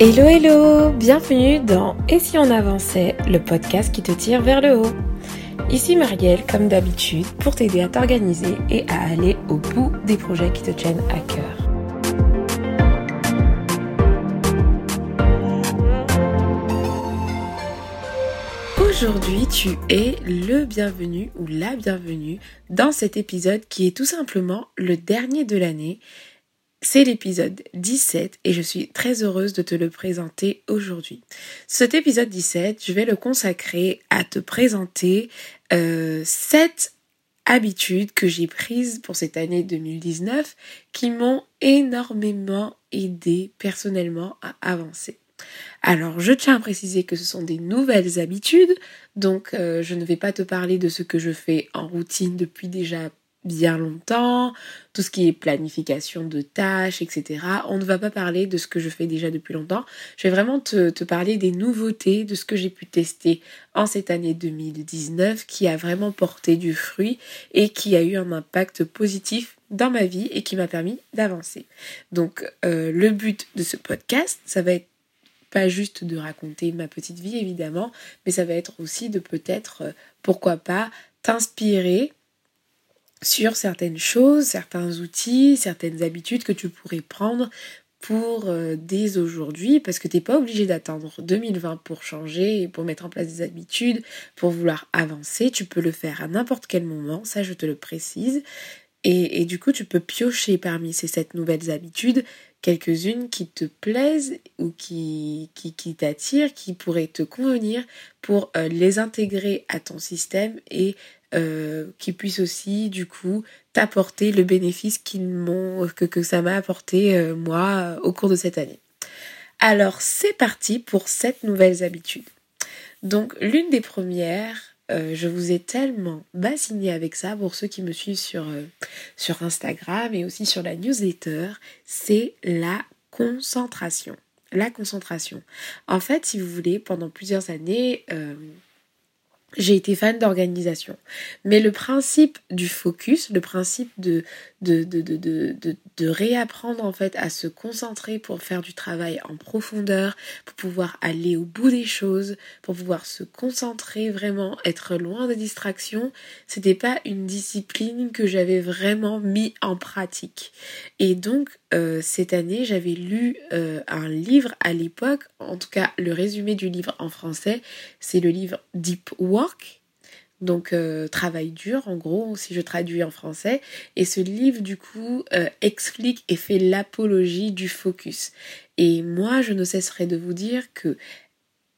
Hello hello, bienvenue dans Et si on avançait, le podcast qui te tire vers le haut. Ici Marielle, comme d'habitude, pour t'aider à t'organiser et à aller au bout des projets qui te tiennent à cœur. Aujourd'hui, tu es le bienvenu ou la bienvenue dans cet épisode qui est tout simplement le dernier de l'année c'est l'épisode 17 et je suis très heureuse de te le présenter aujourd'hui. Cet épisode 17, je vais le consacrer à te présenter euh, 7 habitudes que j'ai prises pour cette année 2019 qui m'ont énormément aidé personnellement à avancer. Alors, je tiens à préciser que ce sont des nouvelles habitudes, donc euh, je ne vais pas te parler de ce que je fais en routine depuis déjà bien longtemps, tout ce qui est planification de tâches, etc. On ne va pas parler de ce que je fais déjà depuis longtemps. Je vais vraiment te, parler des nouveautés, de ce que j'ai pu tester en cette année 2019 qui a vraiment porté du fruit et qui a eu un impact positif dans ma vie et qui m'a permis d'avancer. Donc euh, le but de ce podcast, ça va être pas juste de raconter ma petite vie évidemment, mais ça va être aussi de peut-être, euh, pourquoi pas, t'inspirer sur certaines choses, certains outils, certaines habitudes que tu pourrais prendre pour euh, dès aujourd'hui parce que tu n'es pas obligé d'attendre 2020 pour changer et pour mettre en place des habitudes, pour vouloir avancer. Tu peux le faire à n'importe quel moment, ça je te le précise. Et, du coup, tu peux piocher parmi ces sept nouvelles habitudes quelques-unes qui te plaisent ou qui, qui, qui t'attirent, qui pourraient te convenir pour euh, les intégrer à ton système et euh, qui puisse aussi du coup t'apporter le bénéfice m'ont que, ça m'a apporté euh, moi au cours de cette année. Alors c'est parti pour cette nouvelles habitudes. Donc l'une des premières, euh, je vous ai tellement bassiné avec ça pour ceux qui me suivent sur, sur Instagram et aussi sur la newsletter, c'est la concentration. La concentration. En fait, si vous voulez, pendant plusieurs années, j'ai été fan d'organisation. Mais le principe du focus, le principe de, de, de, de, de, réapprendre en fait à se concentrer pour faire du travail en profondeur, pour pouvoir aller au bout des choses, pour pouvoir se concentrer vraiment, être loin des distractions, c'était pas une discipline que j'avais vraiment mis en pratique. Et donc euh, cette année, j'avais lu euh, un livre à l'époque, en tout cas le résumé du livre en français, c'est le livre Deep Work, donc euh, travail dur en gros, si je traduis en français. Et ce livre du coup explique et fait l'apologie du focus. Et moi, je ne cesserai de vous dire que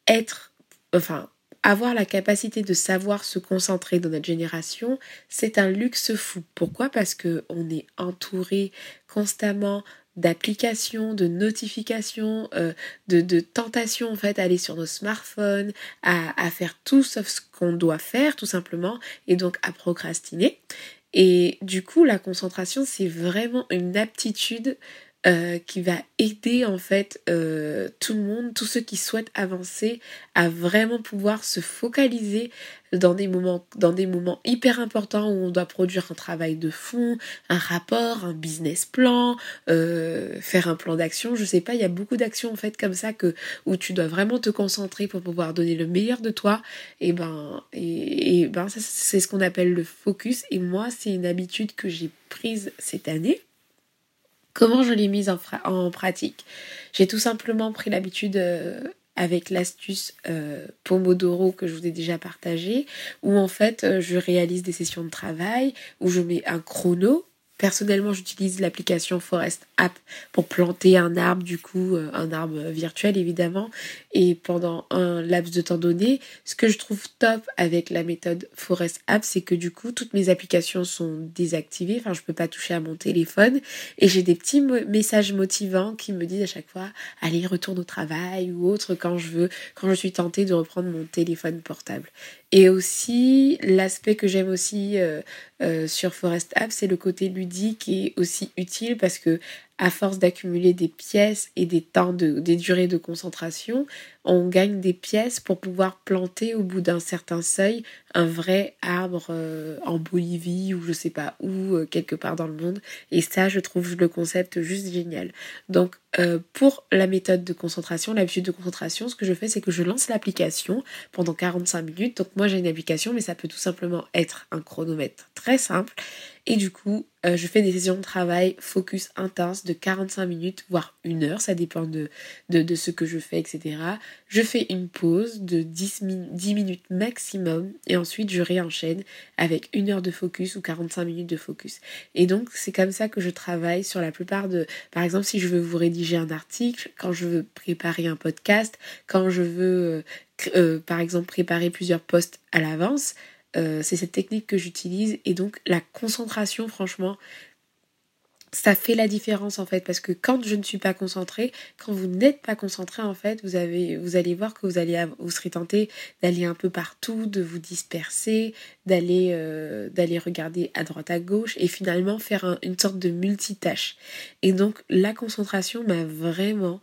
être, enfin, avoir la capacité de savoir se concentrer dans notre génération, c'est un luxe fou. Pourquoi? Parce que on est entouré constamment d'applications, de notifications, euh, de, tentations en fait à aller sur nos smartphones, à, à faire tout sauf ce qu'on doit faire tout simplement, et donc à procrastiner. Et du coup, la concentration, c'est vraiment une aptitude euh, qui va aider en fait euh, tout le monde, tous ceux qui souhaitent avancer, à vraiment pouvoir se focaliser dans des moments, dans des moments hyper importants où on doit produire un travail de fond, un rapport, un business plan, euh, faire un plan d'action. Je sais pas, il y a beaucoup d'actions en fait comme ça que où tu dois vraiment te concentrer pour pouvoir donner le meilleur de toi. Et ben, et, et ben c'est ce qu'on appelle le focus. Et moi c'est une habitude que j'ai prise cette année Comment je l'ai mise en, pratique. J'ai tout simplement pris l'habitude euh, avec l'astuce euh, Pomodoro que je vous ai déjà partagé, où en fait euh, je réalise des sessions de travail, où je mets un chrono Personnellement, j'utilise l'application Forest App pour planter un arbre, du coup, euh, un arbre virtuel évidemment, et pendant un laps de temps donné. Ce que je trouve top avec la méthode Forest App, c'est que du coup, toutes mes applications sont désactivées, enfin, je peux pas toucher à mon téléphone, et j'ai des petits messages motivants qui me disent à chaque fois, allez, retourne au travail ou autre quand je veux, quand je suis tentée de reprendre mon téléphone portable. Et aussi, l'aspect que j'aime aussi euh, sur Forest App, c'est le côté ludique est aussi utile parce que à force d'accumuler des pièces et des temps de des durées de concentration, on gagne des pièces pour pouvoir planter au bout d'un certain seuil un vrai arbre euh, en Bolivie ou je sais pas où quelque part dans le monde. Et ça, je trouve le concept juste génial. Donc euh, pour la méthode de concentration, l'habitude de concentration, ce que je fais, c'est que je lance l'application pendant 45 minutes. Donc moi j'ai une application, mais ça peut tout simplement être un chronomètre très simple. Et du coup, euh, je fais des sessions de travail focus intense de 45 minutes, voire une heure, ça dépend de, ce que je fais, etc. Je fais une pause de 10, 10 minutes maximum et ensuite je réenchaîne avec une heure de focus ou 45 minutes de focus. Et donc c'est comme ça que je travaille sur la plupart de... Par exemple, si je veux vous rédiger un article, quand je veux préparer un podcast, quand je veux, euh, euh, par exemple, préparer plusieurs posts à l'avance, euh, c'est cette technique que j'utilise et donc la concentration franchement ça fait la différence en fait parce que quand je ne suis pas concentrée, quand vous n'êtes pas concentré en fait, vous allez voir que vous allez vous serez tenté d'aller un peu partout, de vous disperser, d'aller euh, d'aller regarder à droite à gauche et finalement faire une sorte de multitâche. Et donc la concentration m'a vraiment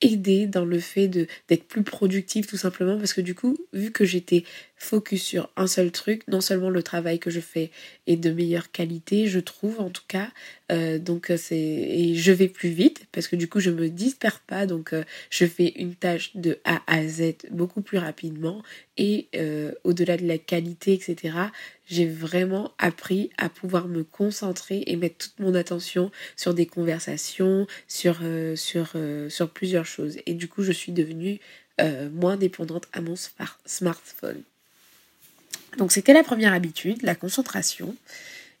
aider dans le fait d'être plus productive tout simplement parce que du coup vu que j'étais focus sur un seul truc non seulement le travail que je fais est de meilleure qualité je trouve en tout cas euh, donc c'est et je vais plus vite parce que du coup je me disperse pas donc euh, je fais une tâche de A à Z beaucoup plus rapidement et euh, au-delà de la qualité etc j'ai vraiment appris à pouvoir me concentrer et mettre toute mon attention sur des conversations, sur, euh, sur, euh, sur plusieurs choses. Et du coup, je suis devenue euh, moins dépendante à mon smartphone. Donc c'était la première habitude, la concentration.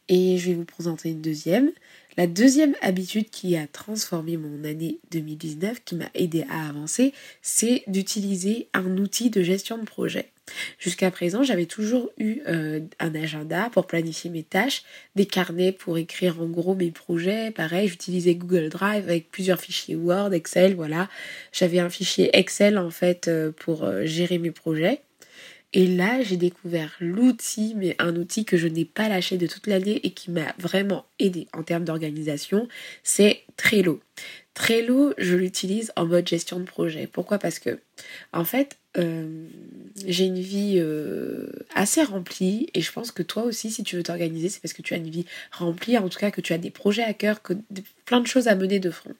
Et je vais vous présenter une deuxième. La deuxième habitude qui a transformé mon année 2019, qui m'a aidé à avancer, c'est d'utiliser un outil de gestion de projet. Jusqu'à présent, j'avais toujours eu euh, un agenda pour planifier mes tâches, des carnets pour écrire en gros mes projets. Pareil, j'utilisais Google Drive avec plusieurs fichiers Word, Excel, voilà. J'avais un fichier Excel en fait euh, pour euh, gérer mes projets. Et là, j'ai découvert l'outil, mais un outil que je n'ai pas lâché de toute l'année et qui m'a vraiment aidé en termes d'organisation, c'est Trello. Trello, je l'utilise en mode gestion de projet. Pourquoi? Parce que, en fait, j'ai une vie euh, assez remplie et je pense que toi aussi, si tu veux t'organiser, c'est parce que tu as une vie remplie, en tout cas que tu as des projets à cœur, que plein de choses à mener de front.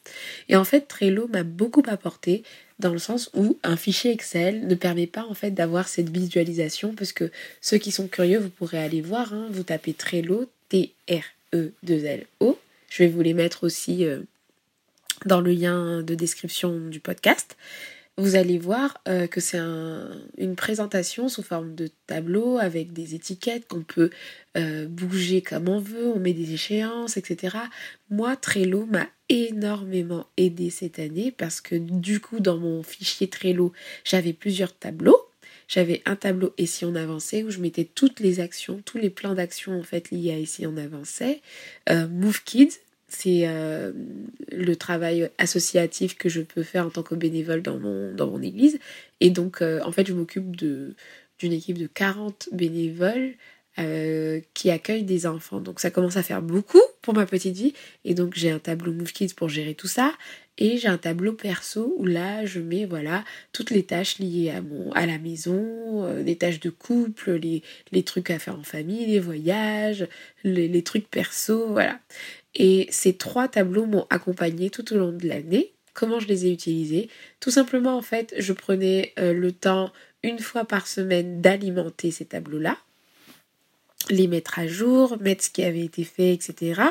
Et en fait, Trello m'a beaucoup apporté dans le sens où un fichier Excel ne permet pas en fait d'avoir cette visualisation parce que ceux qui sont curieux, vous pourrez aller voir, hein, vous tapez Trello, T-R-E-2-L-O. Je vais vous les mettre aussi euh, dans le lien de description du podcast vous allez voir euh, que c'est une présentation sous forme de tableau avec des étiquettes qu'on peut euh, bouger comme on veut, on met des échéances, etc. Moi, Trello m'a énormément aidé cette année parce que du coup, dans mon fichier Trello, j'avais plusieurs tableaux. J'avais un tableau et si on avançait où je mettais toutes les actions, tous les plans d'action en fait liés à ici on avançait. Euh, Move Kids, c'est euh, le travail associatif que je peux faire en tant que bénévole dans mon, dans mon église. Et donc, euh, en fait, je m'occupe d'une équipe de 40 bénévoles euh, qui accueillent des enfants. Donc, ça commence à faire beaucoup pour ma petite vie. Et donc, j'ai un tableau Move Kids pour gérer tout ça. Et j'ai un tableau perso où là, je mets voilà toutes les tâches liées à, mon, à la maison, les tâches de couple, les, les trucs à faire en famille, les voyages, les, les trucs perso, voilà. Et ces trois tableaux m'ont accompagné tout au long de l'année. Comment je les ai utilisés? Tout simplement, en fait, je prenais euh, le temps une fois par semaine d'alimenter ces tableaux-là, les mettre à jour, mettre ce qui avait été fait, etc.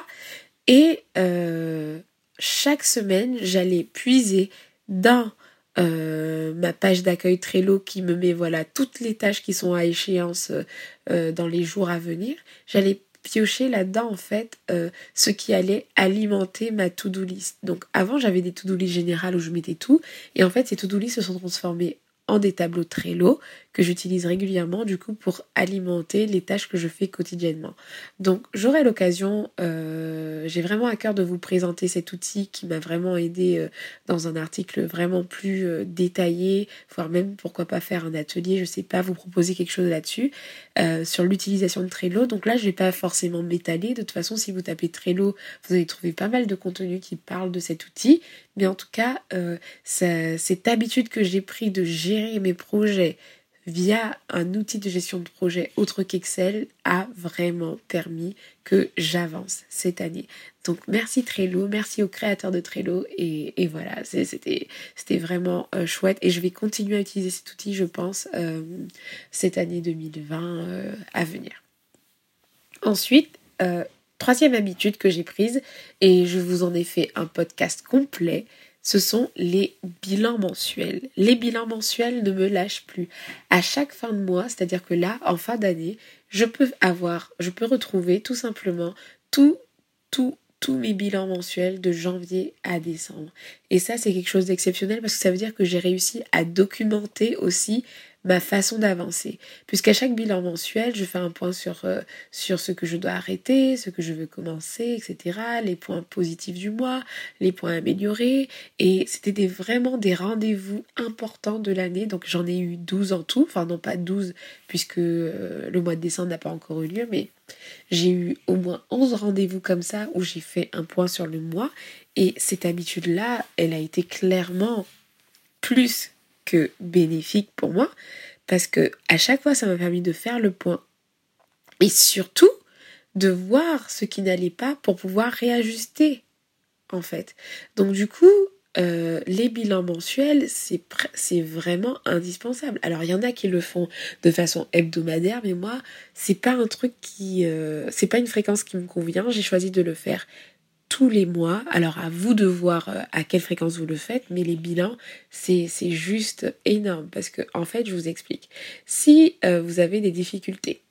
Et euh, chaque semaine, j'allais puiser dans euh, ma page d'accueil Trello qui me met voilà toutes les tâches qui sont à échéance dans les jours à venir. J'allais piocher là-dedans en fait euh, ce qui allait alimenter ma to-do list. Donc avant j'avais des to-do list générales où je mettais tout et en fait ces to-do list se sont transformés en des tableaux Trello que j'utilise régulièrement du coup pour alimenter les tâches que je fais quotidiennement. Donc j'aurai l'occasion, euh, j'ai vraiment à cœur de vous présenter cet outil qui m'a vraiment aidé euh, dans un article vraiment plus euh, détaillé, voire même pourquoi pas faire un atelier, je sais pas, vous proposer quelque chose là-dessus sur l'utilisation de Trello. Donc là je vais pas forcément m'étaler, de toute façon si vous tapez Trello, vous allez trouver pas mal de contenu qui parle de cet outil, mais en tout cas cette habitude que j'ai pris de gérer mes projets via un outil de gestion de projet autre qu'Excel a vraiment permis que j'avance cette année. Donc merci Trello, merci aux créateurs de Trello et, voilà, c'était vraiment euh, chouette et je vais continuer à utiliser cet outil je pense euh, cette année 2020 euh, à venir. Ensuite, troisième habitude que j'ai prise et je vous en ai fait un podcast complet, ce sont les bilans mensuels. Les bilans mensuels ne me lâchent plus. À chaque fin de mois, c'est-à-dire que là, en fin d'année, je peux avoir, je peux retrouver tout simplement tout, tout, tous mes bilans mensuels de janvier à décembre. Et ça, c'est quelque chose d'exceptionnel parce que ça veut dire que j'ai réussi à documenter aussi ma façon d'avancer. Puisqu'à chaque bilan mensuel, je fais un point sur, euh, sur ce que je dois arrêter, ce que je veux commencer, etc. Les points positifs du mois, les points améliorés. Et c'était des, vraiment des rendez-vous importants de l'année. Donc j'en ai eu 12 en tout. Enfin non pas 12 puisque euh, le mois de décembre n'a pas encore eu lieu. Mais j'ai eu au moins 11 rendez-vous comme ça où j'ai fait un point sur le mois. Et cette habitude-là, elle a été clairement plus que bénéfique pour moi parce que à chaque fois ça m'a permis de faire le point et surtout de voir ce qui n'allait pas pour pouvoir réajuster en fait. Donc du coup, euh, les bilans mensuels, c'est vraiment indispensable. Alors il y en a qui le font de façon hebdomadaire, mais moi, c'est pas un truc qui, euh, c'est pas une fréquence qui me convient. J'ai choisi de le faire tous les mois. Alors à vous de voir euh, à quelle fréquence vous le faites, mais les bilans, c'est juste énorme parce que en fait, je vous explique. Si euh, vous avez des difficultés,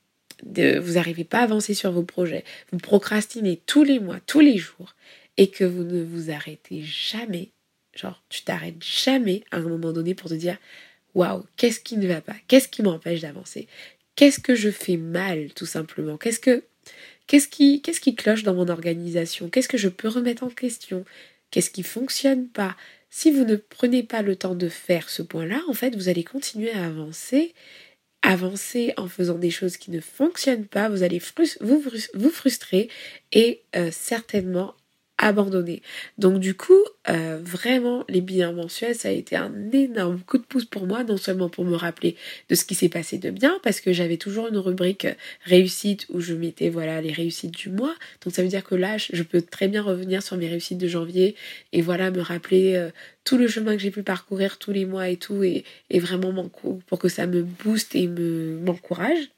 de, vous n'arrivez pas à avancer sur vos projets, vous procrastinez tous les mois, tous les jours, et que vous ne vous arrêtez jamais, genre tu t'arrêtes jamais à un moment donné pour te dire waouh, qu'est-ce qui ne va pas? Qu'est-ce qui m'empêche d'avancer? Qu'est-ce que je fais mal tout simplement? Qu'est-ce que Qu'est-ce qui, cloche dans mon organisation? Qu'est-ce que je peux remettre en question? Qu'est-ce qui fonctionne pas? Si vous ne prenez pas le temps de faire ce point-là, en fait, vous allez continuer à avancer, avancer en faisant des choses qui ne fonctionnent pas, vous allez vous, vous frustrer et euh, certainement abandonné. Donc du coup, euh, vraiment, les bilans mensuels, ça a été un énorme coup de pouce pour moi, non seulement pour me rappeler de ce qui s'est passé de bien, parce que j'avais toujours une rubrique réussite où je mettais voilà les réussites du mois. Donc ça veut dire que là, je peux très bien revenir sur mes réussites de janvier et voilà me rappeler euh, tout le chemin que j'ai pu parcourir tous les mois et tout, et, et vraiment pour que ça me booste et me m'encourage.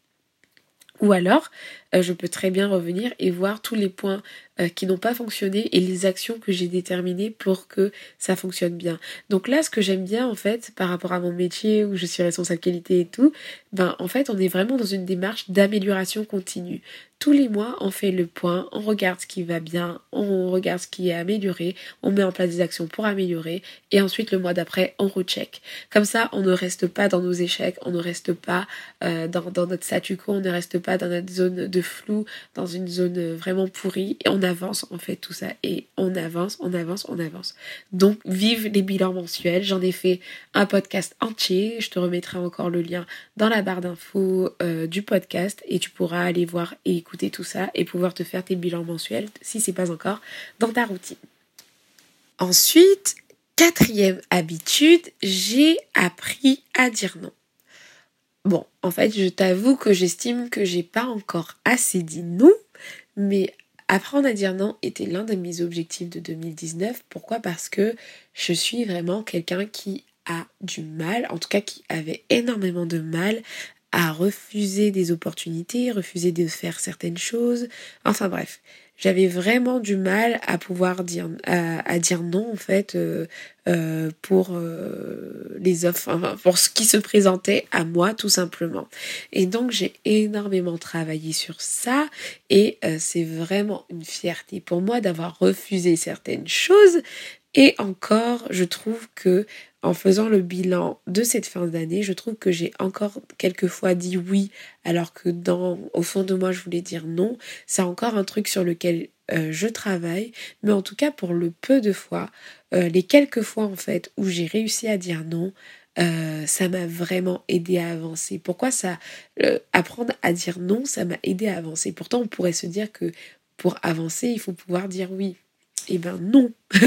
Ou alors, euh, je peux très bien revenir et voir tous les points euh, qui n'ont pas fonctionné et les actions que j'ai déterminées pour que ça fonctionne bien. Donc là, ce que j'aime bien en fait par rapport à mon métier où je suis responsable qualité et tout, ben en fait, on est vraiment dans une démarche d'amélioration continue. Tous les mois, on fait le point, on regarde ce qui va bien, on regarde ce qui est amélioré, on met en place des actions pour améliorer et ensuite le mois d'après, on recheck. Comme ça, on ne reste pas dans nos échecs, on ne reste pas euh, dans, notre statu quo, on ne reste pas dans notre zone de flou, dans une zone vraiment pourrie, et on avance en fait tout ça, et on avance, on avance, on avance. Donc vive les bilans mensuels, j'en ai fait un podcast entier, je te remettrai encore le lien dans la barre d'infos euh, du podcast, et tu pourras aller voir et écouter tout ça, et pouvoir te faire tes bilans mensuels, si c'est pas encore, dans ta routine. Ensuite, quatrième habitude, j'ai appris à dire non. Bon, en fait, je t'avoue que j'estime que j'ai pas encore assez dit non, mais apprendre à dire non était l'un de mes objectifs de 2019. Pourquoi? Parce que je suis vraiment quelqu'un qui a du mal, en tout cas qui avait énormément de mal à refuser des opportunités, refuser de faire certaines choses. Enfin bref, j'avais vraiment du mal à pouvoir dire à, dire non en fait euh, euh, pour euh, les offres pour ce qui se présentait à moi tout simplement. Et donc j'ai énormément travaillé sur ça et c'est vraiment une fierté pour moi d'avoir refusé certaines choses. Et encore je trouve que en faisant le bilan de cette fin d'année, je trouve que j'ai encore quelquefois dit oui alors que au fond de moi je voulais dire non. C'est encore un truc sur lequel euh, je travaille, mais en tout cas pour le peu de fois, euh, les quelques fois en fait où j'ai réussi à dire non, euh, ça m'a vraiment aidé à avancer. Pourquoi ça apprendre à dire non, ça m'a aidé à avancer? Pourtant on pourrait se dire que pour avancer il faut pouvoir dire oui. Eh ben non,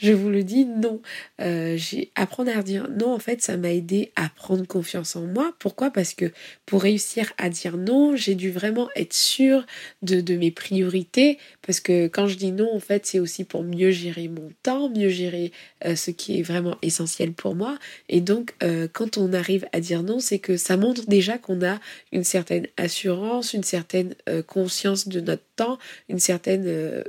je vous le dis, non. Euh, apprendre à dire non, en fait, ça m'a aidé à prendre confiance en moi. Pourquoi? Parce que pour réussir à dire non, j'ai dû vraiment être sûre de, de mes priorités. Parce que quand je dis non, en fait, c'est aussi pour mieux gérer mon temps, mieux gérer euh, ce qui est vraiment essentiel pour moi. Et donc, euh, quand on arrive à dire non, c'est que ça montre déjà qu'on a une certaine assurance, une certaine conscience de notre temps, une certaine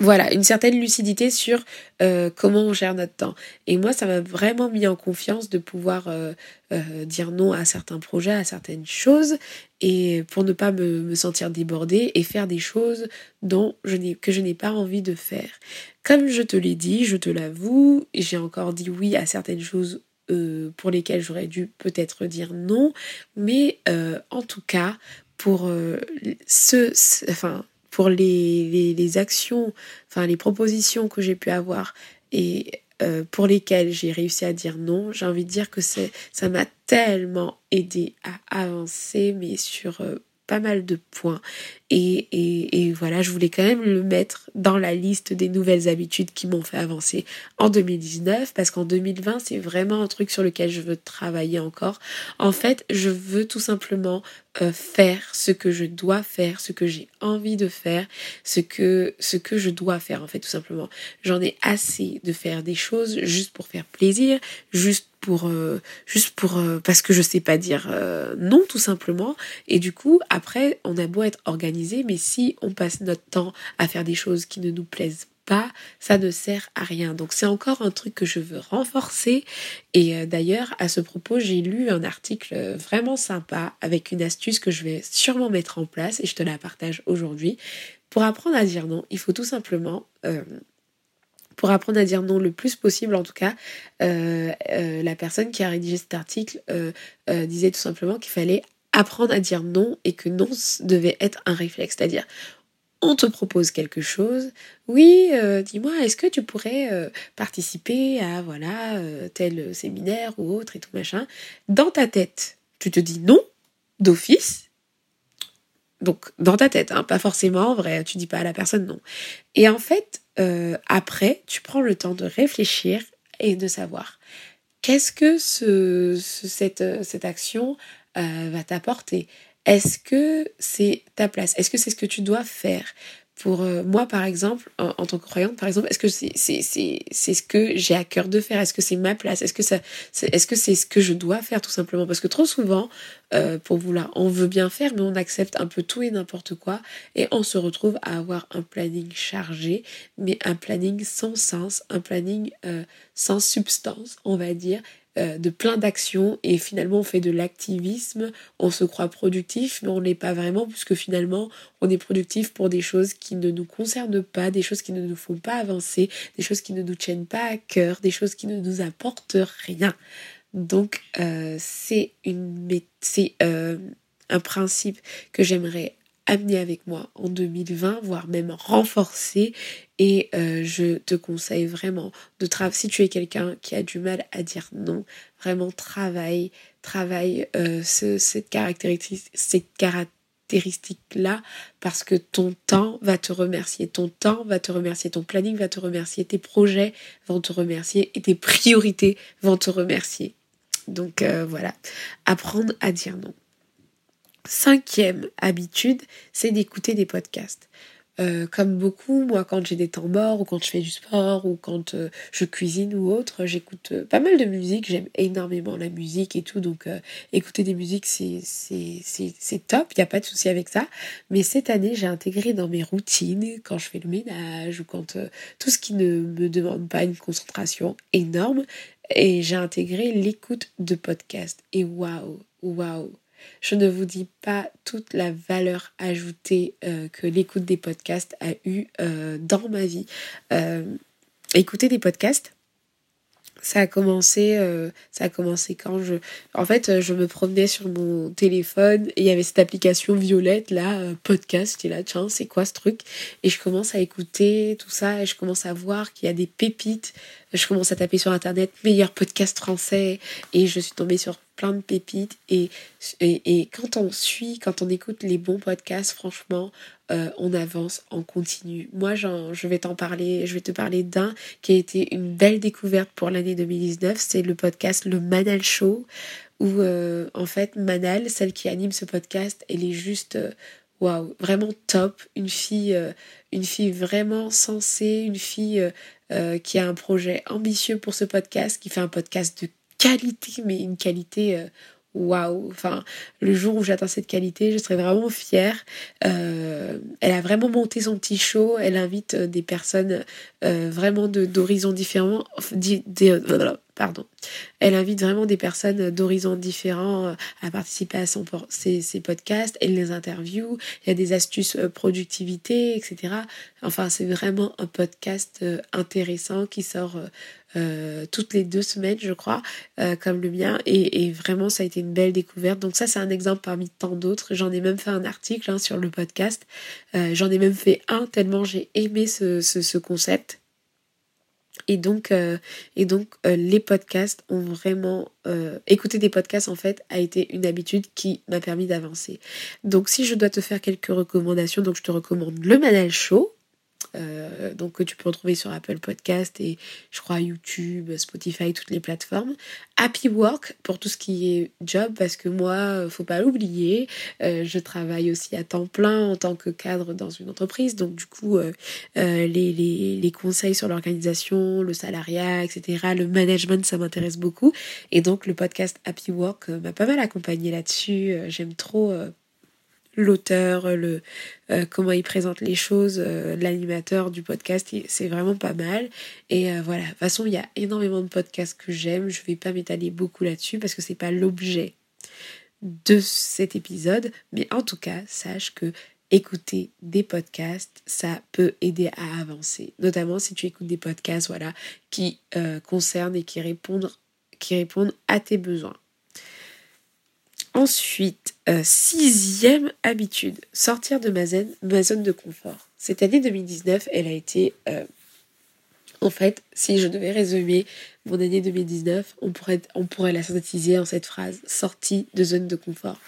voilà, une certaine lucidité sur euh, comment on gère notre temps. Et moi, ça m'a vraiment mis en confiance de pouvoir euh, euh, dire non à certains projets, à certaines choses, et pour ne pas me, me sentir débordée et faire des choses dont je n'ai que je n'ai pas envie de faire. Comme je te l'ai dit, je te l'avoue, j'ai encore dit oui à certaines choses pour lesquelles j'aurais dû peut-être dire non, mais en tout cas pour ce, enfin pour les, actions, enfin les propositions que j'ai pu avoir et euh, pour lesquelles j'ai réussi à dire non, j'ai envie de dire que ça m'a tellement aidé à avancer, mais sur euh, pas mal de points. Et, voilà, je voulais quand même le mettre dans la liste des nouvelles habitudes qui m'ont fait avancer en 2019, parce qu'en 2020, c'est vraiment un truc sur lequel je veux travailler encore. En fait, je veux tout simplement euh, faire ce que je dois faire, ce que j'ai envie de faire, ce que, ce que je dois faire, en fait, tout simplement. J'en ai assez de faire des choses juste pour faire plaisir, juste euh, juste pour euh, parce que je sais pas dire euh, non tout simplement. Et du coup après on a beau être organisé mais si on passe notre temps à faire des choses qui ne nous plaisent pas ça ne sert à rien. Donc c'est encore un truc que je veux renforcer. Et d'ailleurs à ce propos j'ai lu un article vraiment sympa avec une astuce que je vais sûrement mettre en place et je te la partage aujourd'hui. Pour apprendre à dire non il faut tout simplement pour apprendre à dire non le plus possible en tout cas. Euh, euh, la personne qui a rédigé cet article euh, disait tout simplement qu'il fallait apprendre à dire non et que non devait être un réflexe. C'est-à-dire, on te propose quelque chose, oui, dis-moi, est-ce que tu pourrais participer à voilà tel séminaire ou autre et tout machin. Dans ta tête, tu te dis non d'office donc dans ta tête, hein, pas forcément en vrai, tu dis pas à la personne non. Et en fait, euh, après, tu prends le temps de réfléchir et de savoir qu'est-ce que cette, cette action euh, va t'apporter. Est-ce que c'est ta place? Est-ce que c'est ce que tu dois faire? Pour euh, moi, par exemple, en, tant que croyante, par exemple, est-ce que c'est c'est c'est ce que j'ai à cœur de faire? Est-ce que c'est ma place? Est-ce que ça est-ce que c'est ce que je dois faire tout simplement? Parce que trop souvent, euh, pour vous là, on veut bien faire, mais on accepte un peu tout et n'importe quoi, et on se retrouve à avoir un planning chargé, mais un planning sans sens, un planning euh, sans substance, on va dire, euh, de plein d'actions et finalement on fait de l'activisme, on se croit productif mais on n'est pas vraiment puisque finalement on est productif pour des choses qui ne nous concernent pas, des choses qui ne nous font pas avancer, des choses qui ne nous tiennent pas à cœur, des choses qui ne nous apportent rien. Donc euh, c'est une c'est euh, un principe que j'aimerais amener avec moi en 2020, voire même renforcer. Et euh, je te conseille vraiment de travailler. Si tu es quelqu'un qui a du mal à dire non, vraiment travaille, travaille euh, cette caractéristique, caractéristique-là, parce que ton temps va te remercier. Ton temps va te remercier, ton planning va te remercier, tes projets vont te remercier et tes priorités vont te remercier. Donc euh, voilà, apprendre à dire non. Cinquième habitude, c'est d'écouter des podcasts. Euh, comme beaucoup, moi quand j'ai des temps morts ou quand je fais du sport ou quand euh, je cuisine ou autre, j'écoute euh, pas mal de musique, j'aime énormément la musique et tout, donc écouter des musiques c'est, top, il n'y a pas de souci avec ça. Mais cette année j'ai intégré dans mes routines, quand je fais le ménage ou quand tout ce qui ne me demande pas une concentration énorme, et j'ai intégré l'écoute de podcasts. Et waouh, waouh je ne vous dis pas toute la valeur ajoutée euh, que l'écoute des podcasts a eu euh, dans ma vie. Euh, écouter des podcasts, ça a commencé, ça a commencé quand je, en fait, je me promenais sur mon téléphone et il y avait cette application violette là, podcast. Et là, tiens, c'est quoi ce truc? Et je commence à écouter tout ça et je commence à voir qu'il y a des pépites. Je commence à taper sur internet meilleur podcast français et je suis tombée sur plein de pépites. Et, quand on suit, quand on écoute les bons podcasts, franchement, euh, on avance en continu. Moi, je vais t'en parler, je vais te parler d'un qui a été une belle découverte pour l'année 2019, c'est le podcast Le Manal Show, où euh, en fait Manal, celle qui anime ce podcast, elle est juste... Euh, vraiment top, une fille, une fille vraiment sensée, une fille qui a un projet ambitieux pour ce podcast, qui fait un podcast de qualité, mais une qualité euh, waouh. Enfin, le jour où j'atteins cette qualité, je serai vraiment fière. Euh, elle a vraiment monté son petit show. Elle invite euh, des personnes vraiment d'horizons différents. Elle invite vraiment des personnes d'horizons différents à participer à ses, podcasts. Elle les interview. Il y a des astuces productivité, etc. Enfin, c'est vraiment un podcast intéressant qui sort euh, toutes les deux semaines, je crois, euh, comme le mien. Et, vraiment, ça a été une belle découverte. Donc ça, c'est un exemple parmi tant d'autres. J'en ai même fait un article hein, sur le podcast. Euh, j'en ai même fait un tellement j'ai aimé ce, concept. Et donc, et donc les podcasts ont vraiment... écouter des podcasts, en fait, a été une habitude qui m'a permis d'avancer. Donc, si je dois te faire quelques recommandations, donc je te recommande le Manal Show, euh, donc que tu peux retrouver sur Apple Podcast et je crois YouTube, Spotify, toutes les plateformes. Happy Work pour tout ce qui est job parce que moi, euh, faut pas l'oublier, euh, je travaille aussi à temps plein en tant que cadre dans une entreprise. Donc du coup, les, les, les, conseils sur l'organisation, le salariat, etc., le management, ça m'intéresse beaucoup. Et donc le podcast Happy Work m'a pas mal accompagné là-dessus. J'aime trop l'auteur, le euh, comment il présente les choses, euh, l'animateur du podcast, c'est vraiment pas mal. Et euh, voilà, de toute façon, il y a énormément de podcasts que j'aime. Je vais pas m'étaler beaucoup là-dessus parce que c'est pas l'objet de cet épisode, mais en tout cas, sache que écouter des podcasts, ça peut aider à avancer. Notamment si tu écoutes des podcasts, voilà, qui concernent et qui répondent, qui répondent à tes besoins. Ensuite, euh, sixième habitude, sortir de ma, zone de confort. Cette année 2019, elle a été, euh, en fait, si je devais résumer mon année 2019, on pourrait, on pourrait la synthétiser en cette phrase, sortie de zone de confort.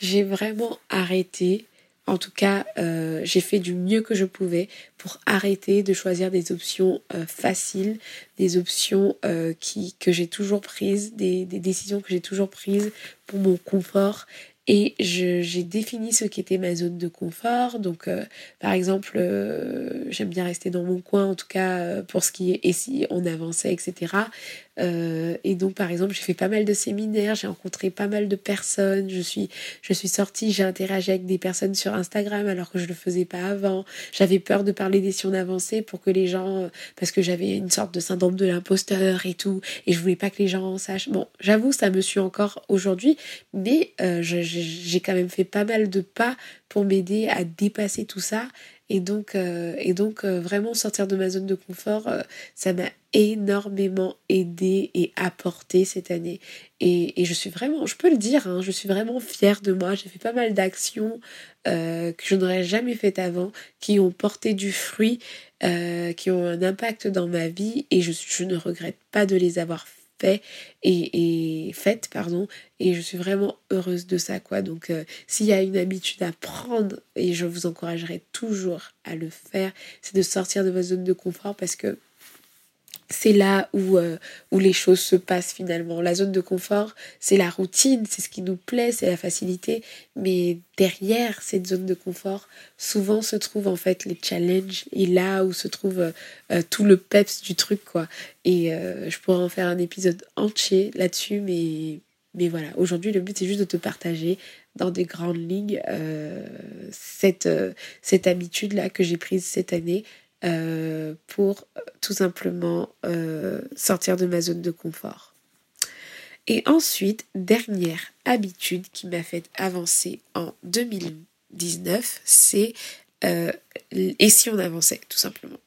J'ai vraiment arrêté en tout cas, euh, j'ai fait du mieux que je pouvais pour arrêter de choisir des options euh, faciles, des options euh, que j'ai toujours prises, des, décisions que j'ai toujours prises pour mon confort et j'ai défini ce qui était ma zone de confort. Donc, par exemple, j'aime bien rester dans mon coin, en tout cas pour ce qui est et si on avançait, etc. et donc, par exemple, j'ai fait pas mal de séminaires, j'ai rencontré pas mal de personnes. Je suis, je suis sortie, j'ai interagi avec des personnes sur Instagram alors que je le faisais pas avant. J'avais peur de parler des on avançait pour que les gens, parce que j'avais une sorte de syndrome de l'imposteur et tout, et je voulais pas que les gens en sachent. Bon, j'avoue, ça me suit encore aujourd'hui, mais je j'ai quand même fait pas mal de pas pour m'aider à dépasser tout ça. Et donc, euh, et donc euh, vraiment sortir de ma zone de confort, euh, ça m'a énormément aidé et apporté cette année. Et, je suis vraiment, je peux le dire, hein, je suis vraiment fière de moi. J'ai fait pas mal d'actions que je n'aurais jamais faites avant, qui ont porté du fruit, qui ont un impact dans ma vie, et je, je ne regrette pas de les avoir fait fait et, faite pardon. Et je suis vraiment heureuse de ça quoi. Donc euh, s'il y a une habitude à prendre et je vous encouragerai toujours à le faire c'est de sortir de votre zone de confort parce que c'est là où, euh, où les choses se passent finalement. La zone de confort, c'est la routine, c'est ce qui nous plaît, c'est la facilité. Mais derrière cette zone de confort, souvent se trouvent en fait les challenges et là où se trouve euh, euh, tout le peps du truc, quoi. Et je pourrais en faire un épisode entier là-dessus, mais, mais voilà. Aujourd'hui, le but, c'est juste de te partager dans des grandes lignes cette, cette habitude-là que j'ai prise cette année euh, pour euh, tout simplement euh, sortir de ma zone de confort. Et ensuite, dernière habitude qui m'a fait avancer en 2019, c'est et si on avançait, tout simplement.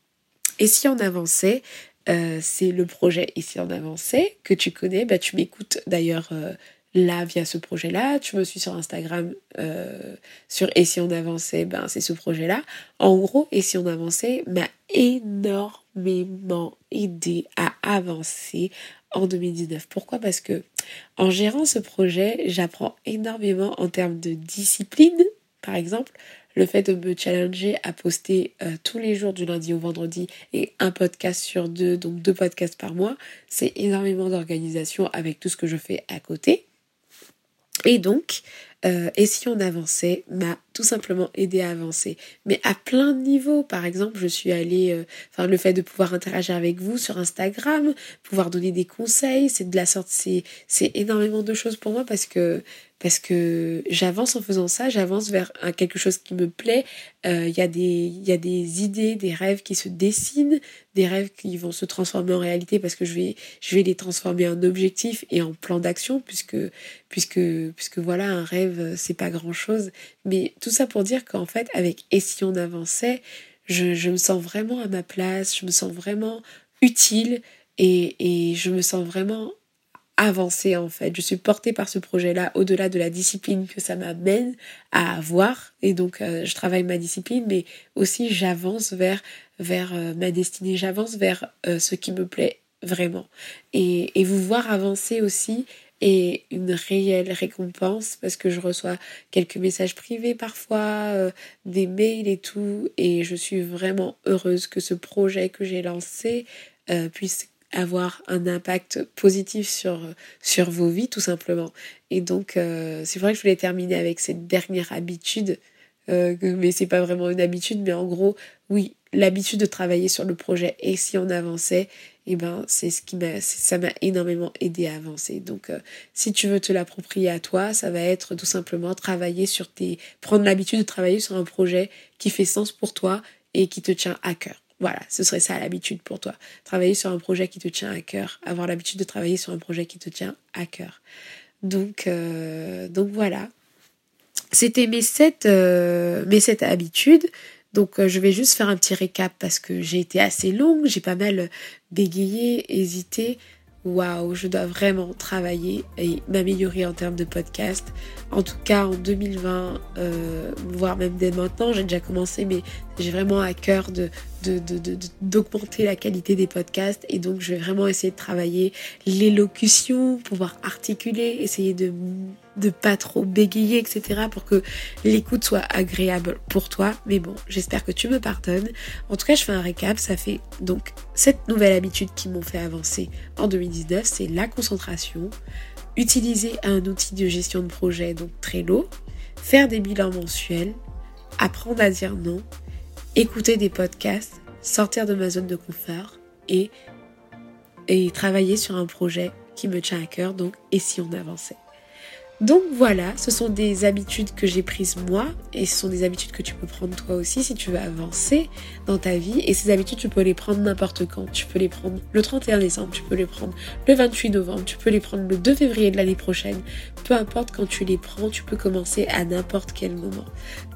Et si on avançait, c'est le projet Et si on avançait que tu connais. Bah, tu m'écoutes d'ailleurs là via ce projet-là. Tu me suis sur Instagram euh, sur Et si on avançait, ben c'est ce projet-là. En gros, Et si on avançait m'a énormément aidé à avancer en 2019. Pourquoi? Parce que en gérant ce projet, j'apprends énormément en termes de discipline, par exemple, le fait de me challenger à poster euh, tous les jours du lundi au vendredi et un podcast sur deux, donc deux podcasts par mois, c'est énormément d'organisation avec tout ce que je fais à côté. Et donc, euh, et si on avançait, m'a tout simplement aidé à avancer. Mais à plein de niveaux. Par exemple, je suis allée, euh, enfin, le fait de pouvoir interagir avec vous sur Instagram, pouvoir donner des conseils, c'est de la sorte, c'est, c'est énormément de choses pour moi parce que parce que j'avance en faisant ça, j'avance vers quelque chose qui me plaît. Euh, il y, a des, y a des idées, des rêves qui se dessinent, des rêves qui vont se transformer en réalité parce que je vais, je vais les transformer en objectifs et en plan d'action puisque, puisque, puisque voilà, un rêve, c'est pas grand chose. Mais tout ça pour dire qu'en fait, avec Et si on avançait, je, je me sens vraiment à ma place, je me sens vraiment utile et, et je me sens vraiment avancer en fait. Je suis portée par ce projet-là au-delà de la discipline que ça m'amène à avoir et donc euh, je travaille ma discipline mais aussi j'avance vers vers euh, ma destinée, j'avance vers euh, ce qui me plaît vraiment. Et, et vous voir avancer aussi est une réelle récompense parce que je reçois quelques messages privés parfois, des mails et tout et je suis vraiment heureuse que ce projet que j'ai lancé puisse avoir un impact positif sur, sur vos vies tout simplement. Et donc euh, c'est vrai que je voulais terminer avec cette dernière habitude, euh, mais c'est pas vraiment une habitude, mais en gros, oui, l'habitude de travailler sur le projet. Et si on avançait, et eh ben c'est ce qui m'a ça m'a énormément aidé à avancer. Donc euh, si tu veux te l'approprier à toi, ça va être tout simplement travailler sur tes prendre l'habitude de travailler sur un projet qui fait sens pour toi et qui te tient à cœur. Voilà, ce serait ça l'habitude pour toi. Travailler sur un projet qui te tient à cœur. Avoir l'habitude de travailler sur un projet qui te tient à cœur. Donc, euh, donc voilà. C'était mes sept, euh, mes sept habitudes. Donc euh, je vais juste faire un petit récap parce que j'ai été assez longue, j'ai pas mal bégayé, hésité waouh, je dois vraiment travailler et m'améliorer en termes de podcast. En tout cas, en 2020, euh, voire même dès maintenant, j'ai déjà commencé, mais j'ai vraiment à cœur de, d'augmenter la qualité des podcasts et donc je vais vraiment essayer de travailler l'élocution, pouvoir articuler, essayer de de pas trop bégayer, etc. pour que l'écoute soit agréable pour toi. Mais bon, j'espère que tu me pardonnes. En tout cas, je fais un récap. Ça fait donc cette nouvelle habitude qui m'ont fait avancer en 2019, c'est la concentration, utiliser un outil de gestion de projet, donc Trello, faire des bilans mensuels, apprendre à dire non, écouter des podcasts, sortir de ma zone de confort et, et travailler sur un projet qui me tient à cœur, donc et si on avançait. Donc voilà, ce sont des habitudes que j'ai prises moi et ce sont des habitudes que tu peux prendre toi aussi si tu veux avancer dans ta vie. Et ces habitudes, tu peux les prendre n'importe quand. Tu peux les prendre le 31 décembre, tu peux les prendre le 28 novembre, tu peux les prendre le 2 février de l'année prochaine. Peu importe quand tu les prends, tu peux commencer à n'importe quel moment.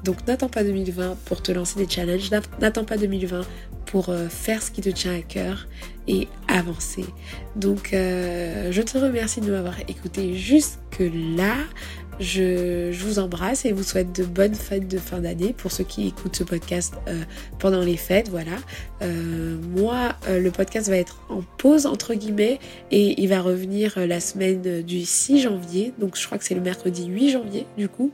Donc n'attends pas 2020 pour te lancer des challenges, n'attends pas 2020 pour euh, faire ce qui te tient à cœur et avancer. Donc euh, je te remercie de m'avoir écouté jusque là. Je, vous embrasse et vous souhaite de bonnes fêtes de fin d'année pour ceux qui écoutent ce podcast euh, pendant les fêtes. Voilà. moi, le podcast va être en pause entre guillemets et il va revenir la semaine du 6 janvier. Donc je crois que c'est le mercredi 8 janvier du coup.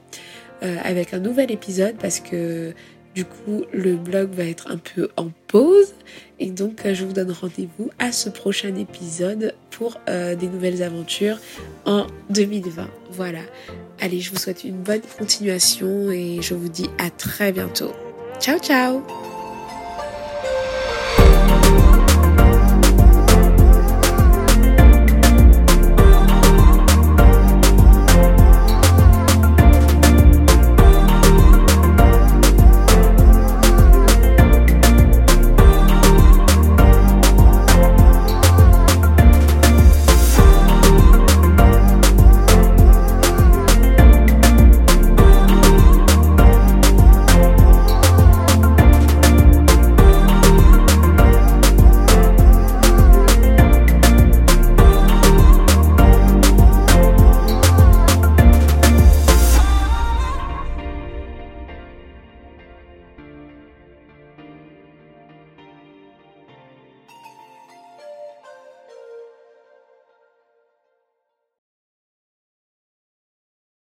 avec un nouvel épisode parce que du coup, le blog va être un peu en pause. Et donc, euh, je vous donne rendez-vous à ce prochain épisode pour euh, des nouvelles aventures en 2020. Voilà. Allez, je vous souhaite une bonne continuation et je vous dis à très bientôt. Ciao, ciao